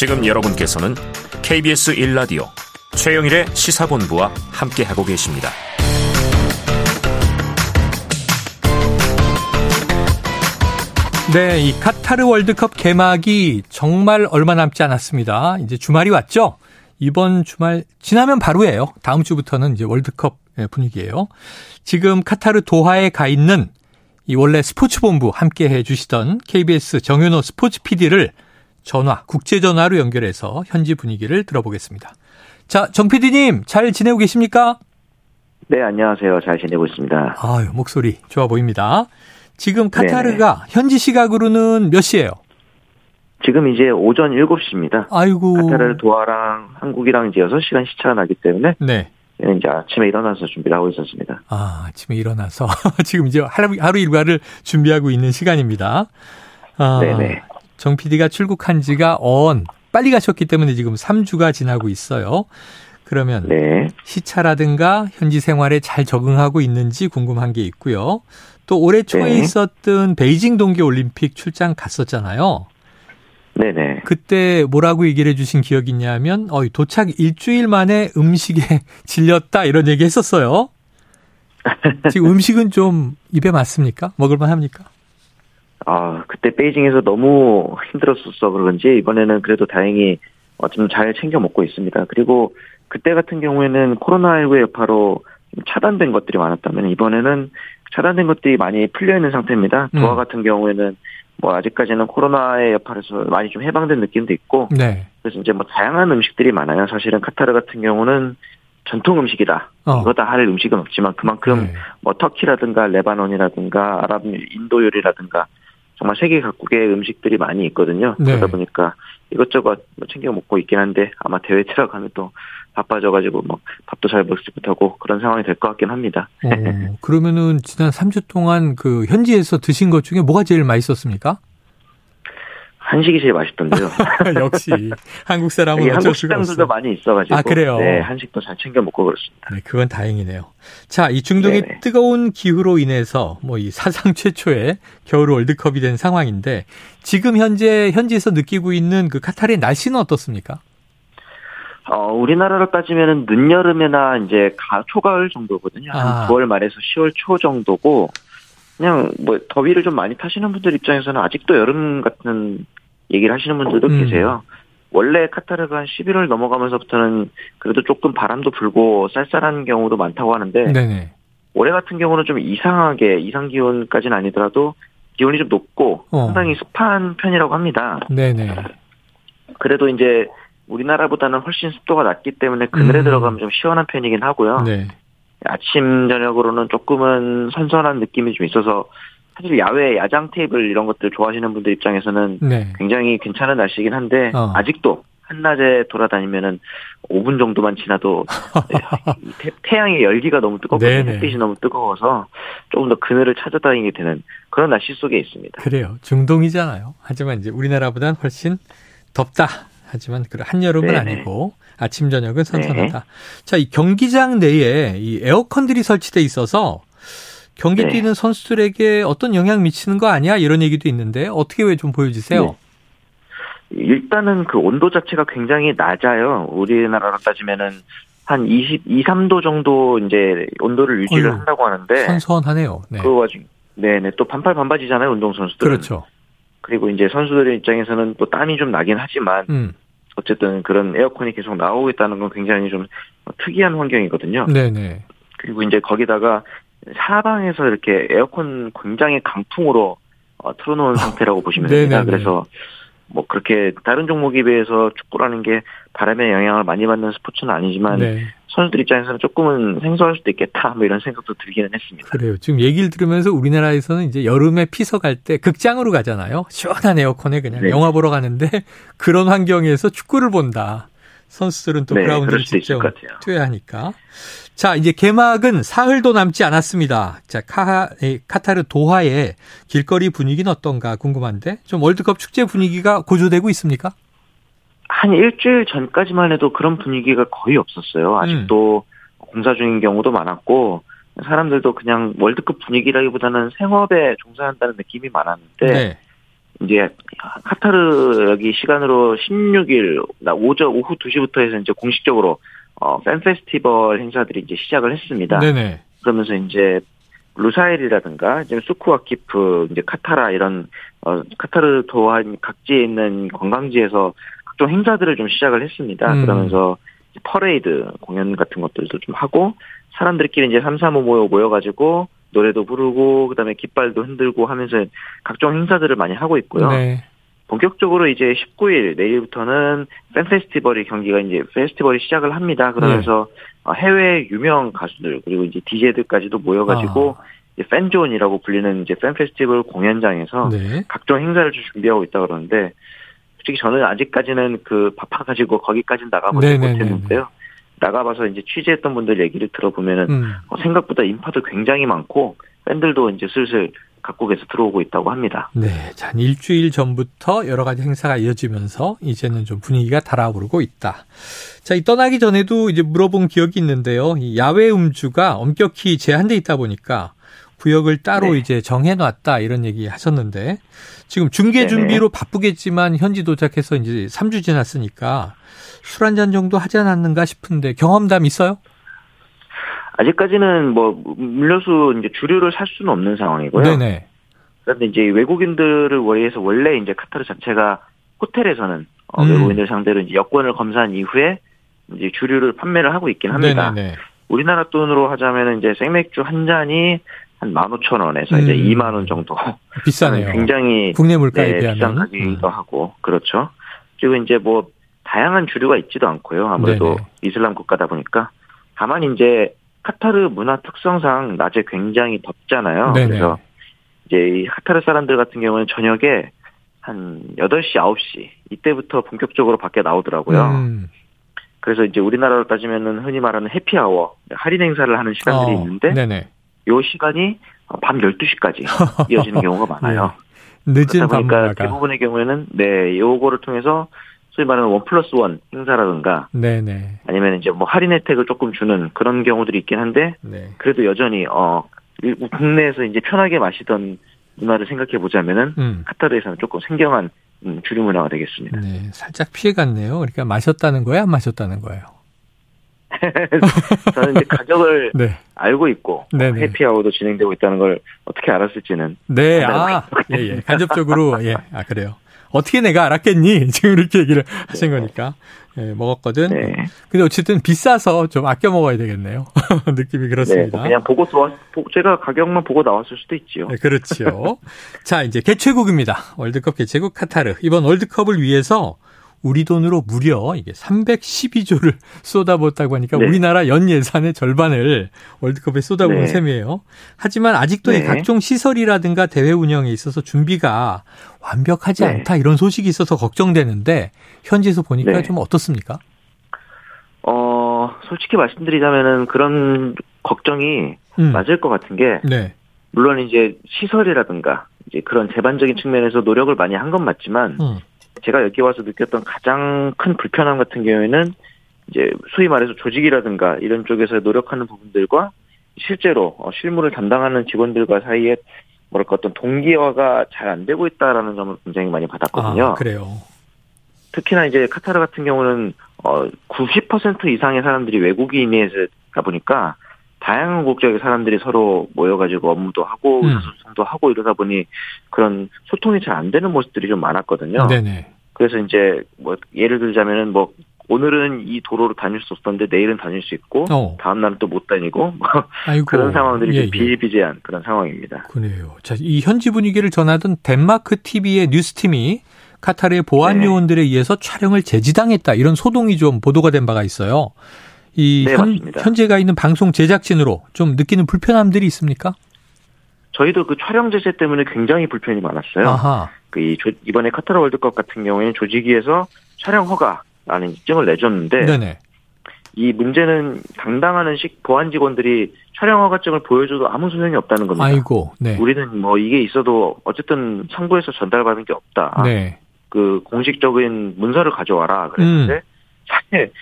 지금 여러분께서는 KBS 1라디오 최영일의 시사본부와 함께하고 계십니다. 네, 이 카타르 월드컵 개막이 정말 얼마 남지 않았습니다. 이제 주말이 왔죠? 이번 주말 지나면 바로예요. 다음 주부터는 이제 월드컵 분위기예요. 지금 카타르 도하에 가 있는 이 원래 스포츠 본부 함께 해 주시던 KBS 정윤호 스포츠 PD를 전화, 국제 전화로 연결해서 현지 분위기를 들어보겠습니다. 자, 정 PD님 잘 지내고 계십니까? 네, 안녕하세요. 잘 지내고 있습니다. 아유, 목소리 좋아 보입니다. 지금 카타르가 네네. 현지 시각으로는 몇 시예요? 지금 이제 오전 7시입니다. 아이고. 카타르 도하랑 한국이랑 이제 6시간 시차가 나기 때문에 네. 이제 아침에 일어나서 준비를 하고 있었습니다. 아, 아침에 일어나서 지금 이제 하루, 하루 일과를 준비하고 있는 시간입니다. 아, 네네. 정 PD가 출국한 지가 언 빨리 가셨기 때문에 지금 3주가 지나고 있어요. 그러면 네. 시차라든가 현지 생활에 잘 적응하고 있는지 궁금한 게 있고요. 또 올해 초에 네. 있었던 베이징 동계 올림픽 출장 갔었잖아요. 네네. 그때 뭐라고 얘기를 해주신 기억이 있냐면, 어, 도착 일주일 만에 음식에 질렸다 이런 얘기 했었어요. 지금 음식은 좀 입에 맞습니까? 먹을만 합니까? 아, 그때 베이징에서 너무 힘들었었어 그런지 이번에는 그래도 다행히 어, 좀잘 챙겨 먹고 있습니다. 그리고 그때 같은 경우에는 코로나19의 여파로 차단된 것들이 많았다면 이번에는 차단된 것들이 많이 풀려 있는 상태입니다. 음. 도화 같은 경우에는 뭐 아직까지는 코로나의 여파에서 많이 좀 해방된 느낌도 있고 네. 그래서 이제 뭐 다양한 음식들이 많아요. 사실은 카타르 같은 경우는 전통 음식이다. 어. 이거다 할 음식은 없지만 그만큼 네. 뭐 터키라든가 레바논이라든가 아랍 인도 요리라든가 정말 세계 각국의 음식들이 많이 있거든요. 네. 그러다 보니까 이것저것 뭐 챙겨 먹고 있긴 한데 아마 대회 들어가면 또 바빠져가지고 뭐 밥도 잘 먹지 못하고 그런 상황이 될 것 같긴 합니다. 어, 그러면은 지난 3주 동안 그 현지에서 드신 것 중에 뭐가 제일 맛있었습니까? 한식이 제일 맛있던데요. 역시 한국 사람은 어쩔 한국 식당들도 많이 있어가지고 아 그래요. 네, 한식도 잘 챙겨 먹고 그렇습니다. 네, 그건 다행이네요. 자, 이 중동의 네네. 뜨거운 기후로 인해서 뭐 이 사상 최초의 겨울 월드컵이 된 상황인데 지금 현재 현지에서 느끼고 있는 그 카타르의 날씨는 어떻습니까? 어, 우리나라로 따지면은 늦여름이나 이제 가, 초가을 정도거든요. 아. 한 9월 말에서 10월 초 정도고, 그냥 뭐 더위를 좀 많이 타시는 분들 입장에서는 아직도 여름 같은 얘기를 하시는 분들도 음. 계세요. 원래 카타르가 한 11월 넘어가면서부터는 그래도 조금 바람도 불고 쌀쌀한 경우도 많다고 하는데, 네네. 올해 같은 경우는 좀 이상하게 이상 기온까지는 아니더라도 기온이 좀 높고 어. 상당히 습한 편이라고 합니다. 네네. 그래도 이제 우리나라보다는 훨씬 습도가 낮기 때문에 그늘에 음. 들어가면 좀 시원한 편이긴 하고요. 네. 아침 저녁으로는 조금은 선선한 느낌이 좀 있어서 사실 야외 야장 테이블 이런 것들 좋아하시는 분들 입장에서는 네. 굉장히 괜찮은 날씨긴 한데 어. 아직도 한낮에 돌아다니면은 5분 정도만 지나도 태, 양의 열기가 너무 뜨겁고 햇빛이 너무 뜨거워서 조금 더 그늘을 찾아다니게 되는 그런 날씨 속에 있습니다. 그래요. 중동이잖아요. 하지만 이제 우리나라보다는 훨씬 덥다. 하지만 그 한여름은 네네. 아니고 아침 저녁은 선선하다. 네. 자, 이 경기장 내에 이 에어컨들이 설치돼 있어서 경기 네. 뛰는 선수들에게 어떤 영향 미치는 거 아니야? 이런 얘기도 있는데 어떻게 왜 좀 보여주세요? 네. 일단은 그 온도 자체가 굉장히 낮아요. 우리나라로 따지면은 한 20, 2, 3도 정도 이제 온도를 유지를 어휴, 한다고 하는데 선선하네요. 네. 그 와중 네네 또 반팔 반바지잖아요 운동 선수들. 그렇죠. 그리고 이제 선수들의 입장에서는 또 땀이 좀 나긴 하지만 음. 어쨌든 그런 에어컨이 계속 나오고 있다는 건 굉장히 좀 특이한 환경이거든요. 네네. 그리고 이제 거기다가 사방에서 이렇게 에어컨 굉장히 강풍으로 어, 틀어놓은 상태라고 보시면 됩니다. 그래서 뭐 그렇게 다른 종목에 비해서 축구라는 게 바람의 영향을 많이 받는 스포츠는 아니지만 네. 선수들 입장에서는 조금은 생소할 수도 있겠다 뭐 이런 생각도 들기는 했습니다. 그래요. 지금 얘기를 들으면서 우리나라에서는 이제 여름에 피서 갈 때 극장으로 가잖아요. 시원한 에어컨에 그냥 네. 영화 보러 가는데 그런 환경에서 축구를 본다. 선수들은 또 네, 그라운드를 직접 투여하니까. 자, 이제 개막은 사흘도 남지 않았습니다. 자, 카, 카타르 도하의 길거리 분위기는 어떤가 궁금한데 좀 월드컵 축제 분위기가 고조되고 있습니까? 한 일주일 전까지만 해도 그런 분위기가 거의 없었어요. 아직도 음. 공사 중인 경우도 많았고 사람들도 그냥 월드컵 분위기라기보다는 생업에 종사한다는 느낌이 많았는데 네. 이제 카타르 여기 시간으로 16일 오전 오후 2시부터 해서 이제 공식적으로 어, 팬 페스티벌 행사들이 이제 시작을 했습니다. 네네. 그러면서 이제 루사일이라든가 지금 수크 와키프 이제 카타라 이런 어 카타르 도하 각지에 있는 관광지에서 각종 행사들을 좀 시작을 했습니다. 음. 그러면서 퍼레이드 공연 같은 것들도 좀 하고 사람들끼리 이제 삼삼오 모여 모여가지고 노래도 부르고 그다음에 깃발도 흔들고 하면서 각종 행사들을 많이 하고 있고요. 네. 본격적으로 이제 19일 내일부터는 팬 페스티벌이 경기가 이제 페스티벌이 시작을 합니다. 그러면서 어, 해외 유명 가수들 그리고 이제 DJ들까지도 모여가지고 아. 팬존이라고 불리는 이제 팬 페스티벌 공연장에서 네. 각종 행사를 좀 준비하고 있다 그러는데 솔직히 저는 아직까지는 그 바빠가지고 거기까지는 나가보지 네네네네. 못했는데요. 나가봐서 이제 취재했던 분들 얘기를 들어보면은 음. 어, 생각보다 인파도 굉장히 많고 팬들도 이제 슬슬 각국에서 들어오고 있다고 합니다. 네. 자, 한 일주일 전부터 여러 가지 행사가 이어지면서 이제는 좀 분위기가 달아오르고 있다. 자, 이 떠나기 전에도 이제 물어본 기억이 있는데요. 이 야외 음주가 엄격히 제한돼 있다 보니까 구역을 따로 네. 이제 정해놨다 이런 얘기 하셨는데 지금 중계 네네. 준비로 바쁘겠지만 현지 도착해서 이제 3주 지났으니까 술 한 잔 정도 하지 않았는가 싶은데 경험담 있어요? 아직까지는 뭐 음료수 이제 주류를 살 수는 없는 상황이고요. 네네. 그런데 이제 외국인들을 위해서 원래 이제 카타르 자체가 호텔에서는 어, 음. 외국인들 상대로 이제 여권을 검사한 이후에 이제 주류를 판매를 하고 있긴 합니다. 네네네. 우리나라 돈으로 하자면은 이제 생맥주 한 잔이 한 15,000원에서 이제 음. 2만 원 정도. 비싸네요. 굉장히 국내 물가에 네, 비싼 비하면. 가격이기도 음. 하고 그렇죠. 그리고 이제 뭐 다양한 주류가 있지도 않고요. 아무래도 네네. 이슬람 국가다 보니까 다만 이제 카타르 문화 특성상 낮에 굉장히 덥잖아요. 네네. 그래서 이제 이 카타르 사람들 같은 경우는 저녁에 한 8시, 9시 이때부터 본격적으로 밖에 나오더라고요. 음. 그래서 이제 우리나라로 따지면은 흔히 말하는 해피아워, 할인 행사를 하는 시간들이 어, 있는데 네네. 요 시간이 밤 12시까지 이어지는 경우가 많아요. 늦은 그러다 보니까 밤문화가. 대부분의 경우에는 네, 요거를 통해서 소위 말하는 원 플러스 원 행사라든가 네네. 아니면 이제 뭐 할인 혜택을 조금 주는 그런 경우들이 있긴 한데 네. 그래도 여전히 어 일- 국내에서 이제 편하게 마시던 문화를 생각해 보자면은 음. 카타르에서는 조금 생경한 음, 주류 문화가 되겠습니다. 네. 살짝 피해갔네요. 그러니까 마셨다는 거예요? 안 마셨다는 거예요? 저는 이제 가격을 네. 알고 있고 네네. 해피아워도 진행되고 있다는 걸 어떻게 알았을지는 네. 안 아, 예, 예. 간접적으로, 예. 아, 그래요. 어떻게 내가 알았겠니? 지금 이렇게 얘기를 하신 거니까. 예, 먹었거든. 네. 근데 어쨌든 비싸서 좀 아껴 먹어야 되겠네요. 느낌이 네, 그렇습니다. 뭐 그냥 보고 써 제가 가격만 보고 나왔을 수도 있지요. 네, 그렇죠. 자, 이제 개최국입니다. 월드컵 개최국 카타르. 이번 월드컵을 위해서 우리 돈으로 무려 이게 312조를 쏟아붓다고 하니까 네. 우리나라 연 예산의 절반을 월드컵에 쏟아부은 네. 셈이에요. 하지만 아직도 이 네. 각종 시설이라든가 대회 운영에 있어서 준비가 완벽하지 네. 않다 이런 소식이 있어서 걱정되는데 현지에서 보니까 네. 좀 어떻습니까? 어, 솔직히 말씀드리자면은 그런 걱정이 음. 맞을 것 같은 게, 네. 물론 이제 시설이라든가, 이제 그런 제반적인 측면에서 노력을 많이 한 건 맞지만, 음. 제가 여기 와서 느꼈던 가장 큰 불편함 같은 경우에는, 이제 소위 말해서 조직이라든가 이런 쪽에서 노력하는 부분들과 실제로 어, 실무를 담당하는 직원들과 사이에 뭐랄까 어떤 동기화가 잘 안 되고 있다라는 점을 굉장히 많이 받았거든요. 아, 그래요. 특히나 이제 카타르 같은 경우는 어 90% 이상의 사람들이 외국인이다 보니까 다양한 국적의 사람들이 서로 모여가지고 업무도 하고 음. 의사소통도 하고 이러다 보니 그런 소통이 잘 안 되는 모습들이 좀 많았거든요. 네네. 그래서 이제 뭐 예를 들자면은 뭐 오늘은 이 도로로 다닐 수 없었는데 내일은 다닐 수 있고 어. 다음 날은 또 못 다니고 뭐 아이고. 그런 상황들이 예, 좀 예. 비일비재한 그런 상황입니다. 그래요. 자, 이 현지 분위기를 전하던 덴마크 TV의 뉴스팀이 카타르의 보안 네. 요원들에 의해서 촬영을 제지당했다. 이런 소동이 좀 보도가 된 바가 있어요. 이 네, 현. 현재가 있는 방송 제작진으로 좀 느끼는 불편함들이 있습니까? 저희도 그 촬영 제재 때문에 굉장히 불편이 많았어요. 아하. 그 이 이번에 카타르 월드컵 같은 경우에는 조직위에서 촬영 허가라는 입증을 내줬는데 네네. 이 문제는 당당하는 식 보안 직원들이 촬영 허가증을 보여줘도 아무 소용이 없다는 겁니다. 아이고. 네. 우리는 뭐 이게 있어도 어쨌든 상부에서 전달받은 게 없다. 네. 그 공식적인 문서를 가져와라 그랬는데 음. 사실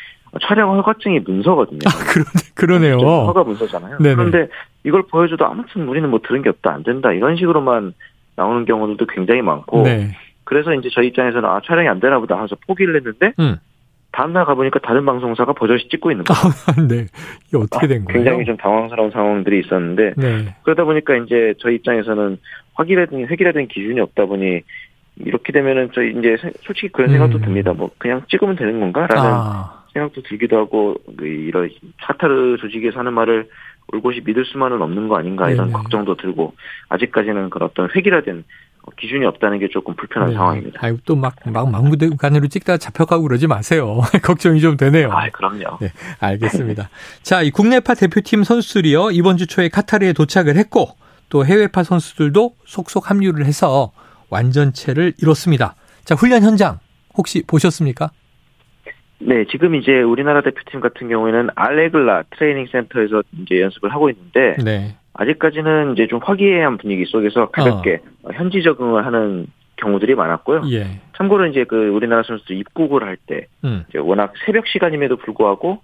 촬영 허가증이 문서거든요. 아, 그러네, 그러네 요. 허가 문서잖아요. 네네. 그런데 이걸 보여줘도 아무튼 우리는 뭐 들은 게 없다, 안 된다 이런 식으로만 나오는 경우들도 굉장히 많고 네. 그래서 이제 저희 입장에서는 아 촬영이 안 되나 보다 해서 포기를 했는데 음. 다음날 가보니까 다른 방송사가 버젓이 찍고 있는 거예요. 네. 이게 어떻게 된 거예요? 굉장히 좀 당황스러운 상황들이 있었는데 네. 그러다 보니까 이제 저희 입장에서는 확인된 획일화된 기준이 없다 보니 이렇게 되면은 저희 이제 세- 솔직히 그런 생각도 음. 듭니다. 뭐 그냥 찍으면 되는 건가라는 아. 생각도 들기도 하고 그 이런 카타르 조직에서 하는 말을 올곧이 믿을 수만은 없는 거 아닌가 이런 네네. 걱정도 들고 아직까지는 그런 어떤 획일화된 기준이 없다는 게 조금 불편한 네. 상황입니다. 아유, 또 막, 막 막무가내로 찍다가 잡혀가고 그러지 마세요. 걱정이 좀 되네요. 아, 그럼요. 네, 알겠습니다. 자, 이 국내파 대표팀 선수들이요, 이번 주 초에 카타르에 도착을 했고, 또 해외파 선수들도 속속 합류를 해서 완전체를 이뤘습니다. 자, 훈련 현장 혹시 보셨습니까? 네, 지금 이제 우리나라 대표팀 같은 경우에는 알레글라 트레이닝 센터에서 이제 연습을 하고 있는데 네. 아직까지는 이제 좀 화기애애한 분위기 속에서 가볍게 어, 현지 적응을 하는 경우들이 많았고요. 예. 참고로 이제 그 우리나라 선수들 입국을 할때 음. 워낙 새벽 시간임에도 불구하고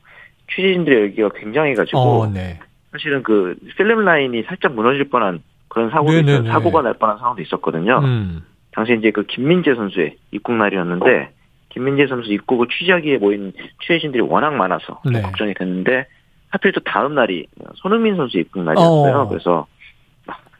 취재진들의 열기가 굉장해가지고 어, 네. 사실은 그 필름 라인이 살짝 무너질 뻔한 그런 사고도 네네네. 있었, 사고가 날 뻔한 상황도 있었거든요. 음. 당시 이제 그 김민재 선수의 입국 날이었는데 김민재 선수 입국을 취재하기에 모인 취재진들이 워낙 많아서 좀 네. 걱정이 됐는데 하필 또 다음 날이 손흥민 선수 입국 날이었어요. 어. 그래서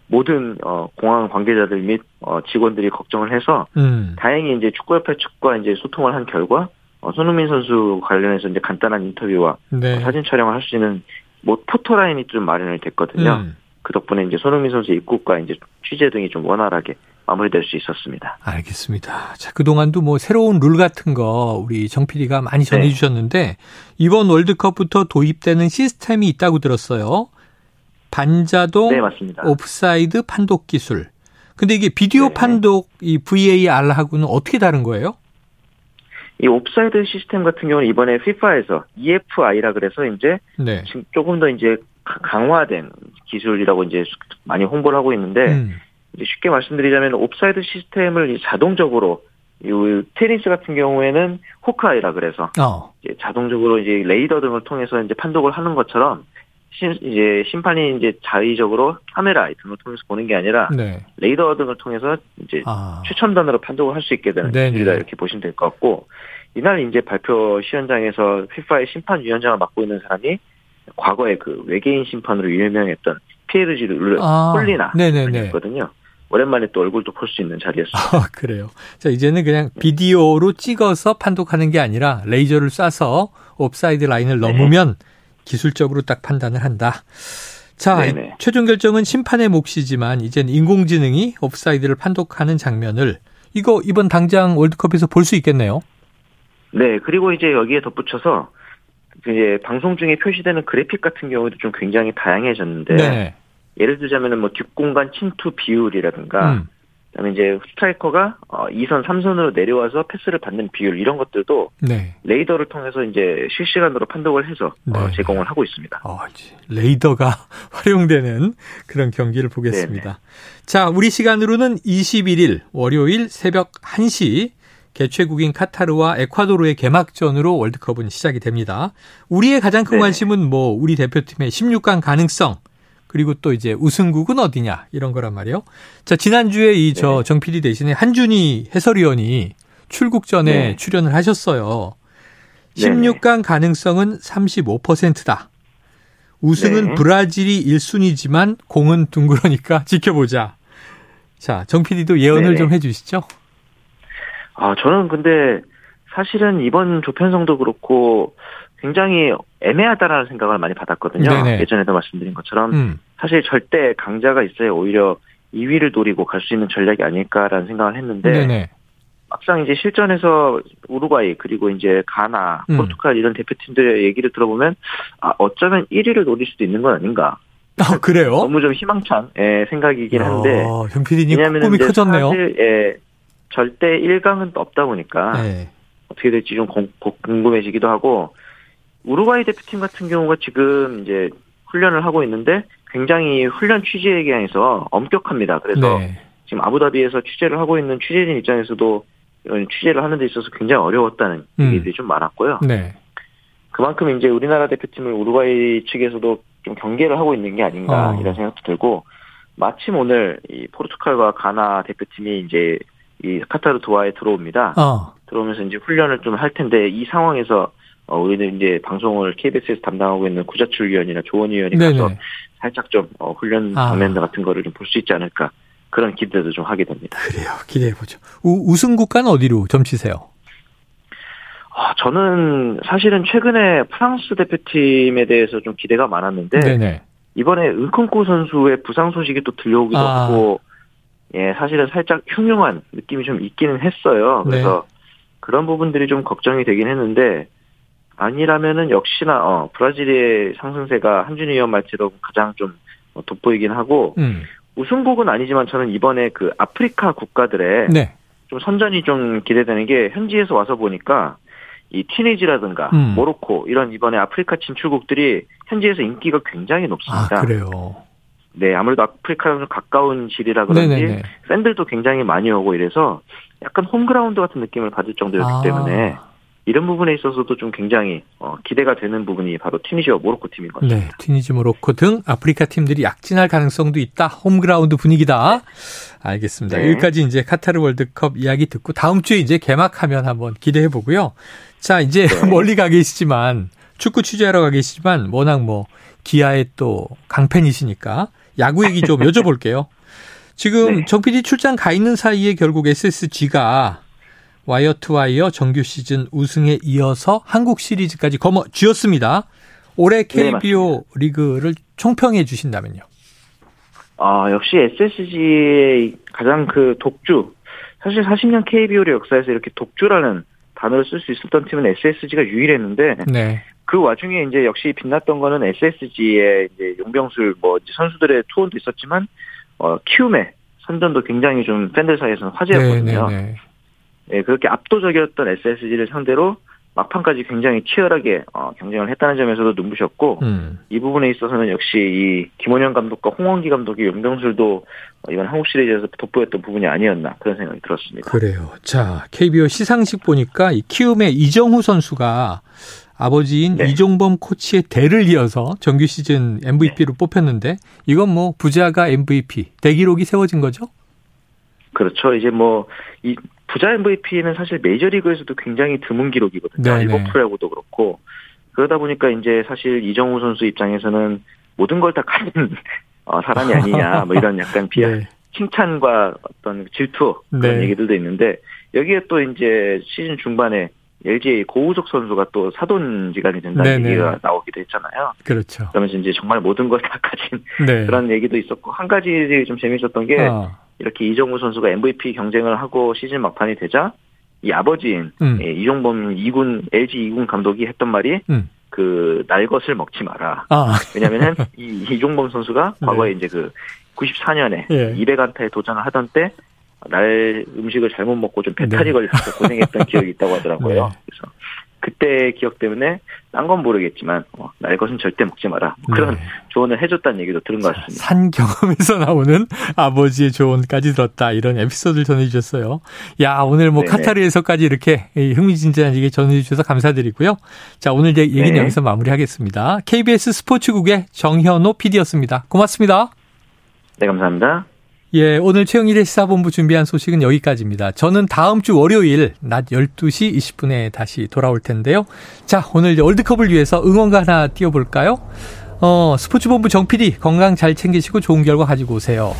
모든 어, 공항 관계자들 및 어, 직원들이 걱정을 해서 음. 다행히 이제 축구협회 측과 이제 소통을 한 결과 어, 손흥민 선수 관련해서 이제 간단한 인터뷰와 네. 어, 사진 촬영을 할 수 있는 뭐 포토라인이 좀 마련이 됐거든요. 음. 그 덕분에 이제 손흥민 선수 입국과 이제 취재 등이 좀 원활하게 마무리될 수 있었습니다. 알겠습니다. 자, 그동안도 뭐 새로운 룰 같은 거 우리 정 PD가 많이 전해 네. 주셨는데 이번 월드컵부터 도입되는 시스템이 있다고 들었어요. 반자동 네, 맞습니다. 옵사이드 판독 기술. 근데 이게 비디오 네. 판독 이 VAR하고는 어떻게 다른 거예요? 이 옵사이드 시스템 같은 경우는 이번에 FIFA에서 EFI라 그래서 이제 네. 지금 조금 더 이제 가- 강화된 기술이라고 이제 많이 홍보를 하고 있는데 음. 이제 쉽게 말씀드리자면 옵사이드 시스템을 자동적으로 이 테니스 같은 경우에는 호크아이라 그래서 어. 이제 자동적으로 이제 레이더 등을 통해서 이제 판독을 하는 것처럼 심, 이제 심판이 이제 자의적으로 카메라 등을 통해서 보는 게 아니라 네. 레이더 등을 통해서 이제 아. 최첨단으로 판독을 할 수 있게 되는. 기술이다 이렇게 보시면 될 것 같고 이날 이제 발표 시연장에서 피파의 심판위원장을 맡고 있는 사람이 과거에 그 외계인 심판으로 유명했던 피에르루이지 아. 콜리나 네네네. 였거든요. 오랜만에 또 얼굴도 볼 수 있는 자리였어요. 아, 그래요. 자, 이제는 그냥 비디오로 찍어서 판독하는 게 아니라 레이저를 쏴서 옵사이드 라인을 네. 넘으면 기술적으로 딱 판단을 한다. 자, 네네. 최종 결정은 심판의 몫이지만 이젠 인공지능이 옵사이드를 판독하는 장면을 이거 이번 당장 월드컵에서 볼 수 있겠네요. 네, 그리고 이제 여기에 덧붙여서 이제 방송 중에 표시되는 그래픽 같은 경우도 좀 굉장히 다양해졌는데 네. 예를 들자면은 뭐 뒷공간 침투 비율이라든가 음. 그다음에 이제 스트라이커가 어 2선, 3선으로 내려와서 패스를 받는 비율 이런 것들도 네. 레이더를 통해서 이제 실시간으로 판독을 해서 어, 네. 제공을 하고 있습니다. 어, 레이더가 활용되는 그런 경기를 보겠습니다. 자, 우리 시간으로는 21일 월요일 새벽 1시 개최국인 카타르와 에콰도르의 개막전으로 월드컵은 시작이 됩니다. 우리의 가장 큰 네. 관심은 뭐 우리 대표팀의 16강 가능성 그리고 또 이제 우승국은 어디냐 이런 거란 말이에요. 자, 지난주에 이저 네. 정 PD 대신에 한준희 해설위원이 출국 전에 네. 출연을 하셨어요. 네네. 16강 가능성은 35%다. 우승은 네. 브라질이 1순위지만 공은 둥그러니까 지켜보자. 자, 정 PD도 예언을 네네. 좀 해주시죠. 아, 저는 근데 사실은 이번 조편성도 그렇고 굉장히 애매하다라는 생각을 많이 받았거든요. 네네. 예전에도 말씀드린 것처럼 음, 사실 절대 강자가 있어야 오히려 2위를 노리고 갈 수 있는 전략이 아닐까라는 생각을 했는데 네네. 막상 이제 실전에서 우루과이 그리고 이제 가나, 음. 포르투갈 이런 대표팀들의 얘기를 들어보면 아 어쩌면 1위를 노릴 수도 있는 건 아닌가. 아, 그래요? 너무 좀 희망찬 예, 생각이긴 한데 어, 왜냐하면 꿈이 커졌네요. 사실 예, 절대 1강은 없다 보니까 네. 어떻게 될지 좀 궁금해지기도 하고 우루과이 대표팀 같은 경우가 지금 이제 훈련을 하고 있는데 굉장히 훈련 취재에 대해서 엄격합니다. 그래서 네. 지금 아부다비에서 취재를 하고 있는 취재진 입장에서도 이런 취재를 하는 데 있어서 굉장히 어려웠다는 음. 얘기들이 좀 많았고요. 네. 그만큼 이제 우리나라 대표팀을 우루과이 측에서도 좀 경계를 하고 있는 게 아닌가 어. 이런 생각도 들고 마침 오늘 이 포르투갈과 가나 대표팀이 이제 이 카타르 도하에 들어옵니다. 어. 들어오면서 이제 훈련을 좀 할 텐데 이 상황에서 어, 우리는 이제 방송을 KBS에서 담당하고 있는 구자출 위원이나 조원 위원이. 가서 살짝 좀 어, 훈련 아. 장면 같은 거를 좀 볼 수 있지 않을까 그런 기대도 좀 하게 됩니다. 그래요. 기대해 보죠. 우승 국가는 어디로 점치세요? 아, 저는 사실은 최근에 프랑스 대표팀에 대해서 좀 기대가 많았는데 네네. 이번에 은콩코 선수의 부상 소식이 또 들려오기도 아. 하고 예, 사실은 살짝 흉흉한 느낌이 좀 있기는 했어요. 그래서 네. 그런 부분들이 좀 걱정이 되긴 했는데 아니라면은 역시나 어, 브라질의 상승세가 한준희 위원 말처럼 가장 좀 어, 돋보이긴 하고 음. 우승국은 아니지만 저는 이번에 그 아프리카 국가들의 네. 좀 선전이 좀 기대되는 게 현지에서 와서 보니까 이 티니지라든가 음. 모로코 이런 이번에 아프리카 진출국들이 현지에서 인기가 굉장히 높습니다. 아, 그래요. 네, 아무래도 아프리카랑 가까운 질이라 그런지 네네네. 팬들도 굉장히 많이 오고 이래서 약간 홈그라운드 같은 느낌을 받을 정도였기 아. 때문에 이런 부분에 있어서도 좀 굉장히 어, 기대가 되는 부분이 바로 튀니지와 모로코 팀인 것 같습니다. 네, 튀니지, 모로코 등 아프리카 팀들이 약진할 가능성도 있다. 홈그라운드 분위기다. 알겠습니다. 네. 여기까지 이제 카타르 월드컵 이야기 듣고 다음 주에 이제 개막하면 한번 기대해 보고요. 자, 이제 네. 멀리 가 계시지만 축구 취재하러 가 계시지만 워낙 뭐 기아의 또 강팬이시니까 야구 얘기 좀 여쭤볼게요. 지금 네. 정 PD 출장 가 있는 사이에 결국 SSG가 와이어 투 와이어 정규 시즌 우승에 이어서 한국 시리즈까지 거머 쥐었습니다. 올해 KBO 네, 리그를 총평해 주신다면요. 아, 역시 SSG의 가장 그 독주. 사실 40년 KBO의 역사에서 이렇게 독주라는 단어를 쓸 수 있었던 팀은 SSG가 유일했는데 네. 그 와중에 이제 역시 빛났던 거는 SSG의 이제 용병술 뭐 선수들의 투혼도 있었지만 어 키움의 선전도 굉장히 좀 팬들 사이에서는 화제였거든요. 네, 네, 네. 예, 그렇게 압도적이었던 SSG를 상대로 막판까지 굉장히 치열하게 어, 경쟁을 했다는 점에서도 눈부셨고 음. 이 부분에 있어서는 역시 이 김원현 감독과 홍원기 감독의 용병술도 이번 한국 시리즈에서 돋보였던 부분이 아니었나 그런 생각이 들었습니다. 그래요. 자 KBO 시상식 보니까 이 키움의 이정후 선수가 아버지인 네. 이종범 코치의 대를 이어서 정규 시즌 MVP로 네. 뽑혔는데 이건 뭐 부자가 MVP 대기록이 세워진 거죠? 그렇죠. 이제 뭐 이 부자 MVP는 사실 메이저리그에서도 굉장히 드문 기록이거든요. 리버풀하고도 그렇고 그러다 보니까 이제 사실 이정우 선수 입장에서는 모든 걸 다 가진 어, 사람이 아니냐 뭐 이런 약간 비하 네. 칭찬과 어떤 질투 그런 네. 얘기들도 있는데 여기에 또 이제 시즌 중반에 LG의 고우석 선수가 또 사돈지간이 된다는 네네. 얘기가 나오기도 했잖아요. 그렇죠. 그러면서 이제 정말 모든 걸 다 가진 네. 그런 얘기도 있었고 한 가지 좀 재밌었던 게 어. 이렇게 이정우 선수가 MVP 경쟁을 하고 시즌 막판이 되자 이 아버지인 음. 예, 이종범 2군 LG 2군 감독이 했던 말이 음. 그날 것을 먹지 마라. 아. 왜냐면은 이 이종범 선수가 네. 과거에 이제 그 94년에 예. 200안타에 도전을 하던 때 날 음식을 잘못 먹고 좀 배탈이 네. 걸려서 고생했던 기억이 있다고 하더라고요. 네. 그래서 그때 기억 때문에 딴 건 모르겠지만 어, 날 것은 절대 먹지 마라 뭐 그런 네. 조언을 해줬다는 얘기도 들은 것 같습니다. 산 경험에서 나오는 아버지의 조언까지 들었다 이런 에피소드를 전해주셨어요. 야 오늘 뭐 네네. 카타르에서까지 이렇게 흥미진진한 얘기 전해주셔서 감사드리고요. 자 오늘 얘기는 네. 여기서 마무리하겠습니다. KBS 스포츠국의 정현호 PD였습니다. 고맙습니다. 네 감사합니다. 예, 오늘 최영일의 시사본부 준비한 소식은 여기까지입니다. 저는 다음 주 월요일 낮 12시 20분에 다시 돌아올 텐데요. 자, 오늘 월드컵을 위해서 응원가 하나 띄워볼까요? 어, 스포츠본부 정 PD 건강 잘 챙기시고 좋은 결과 가지고 오세요.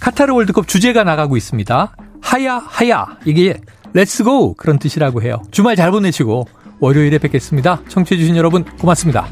카타르 월드컵 주제가 나가고 있습니다. Hayya, Hayya. 이게 let's go! 그런 뜻이라고 해요. 주말 잘 보내시고 월요일에 뵙겠습니다. 청취해주신 여러분 고맙습니다.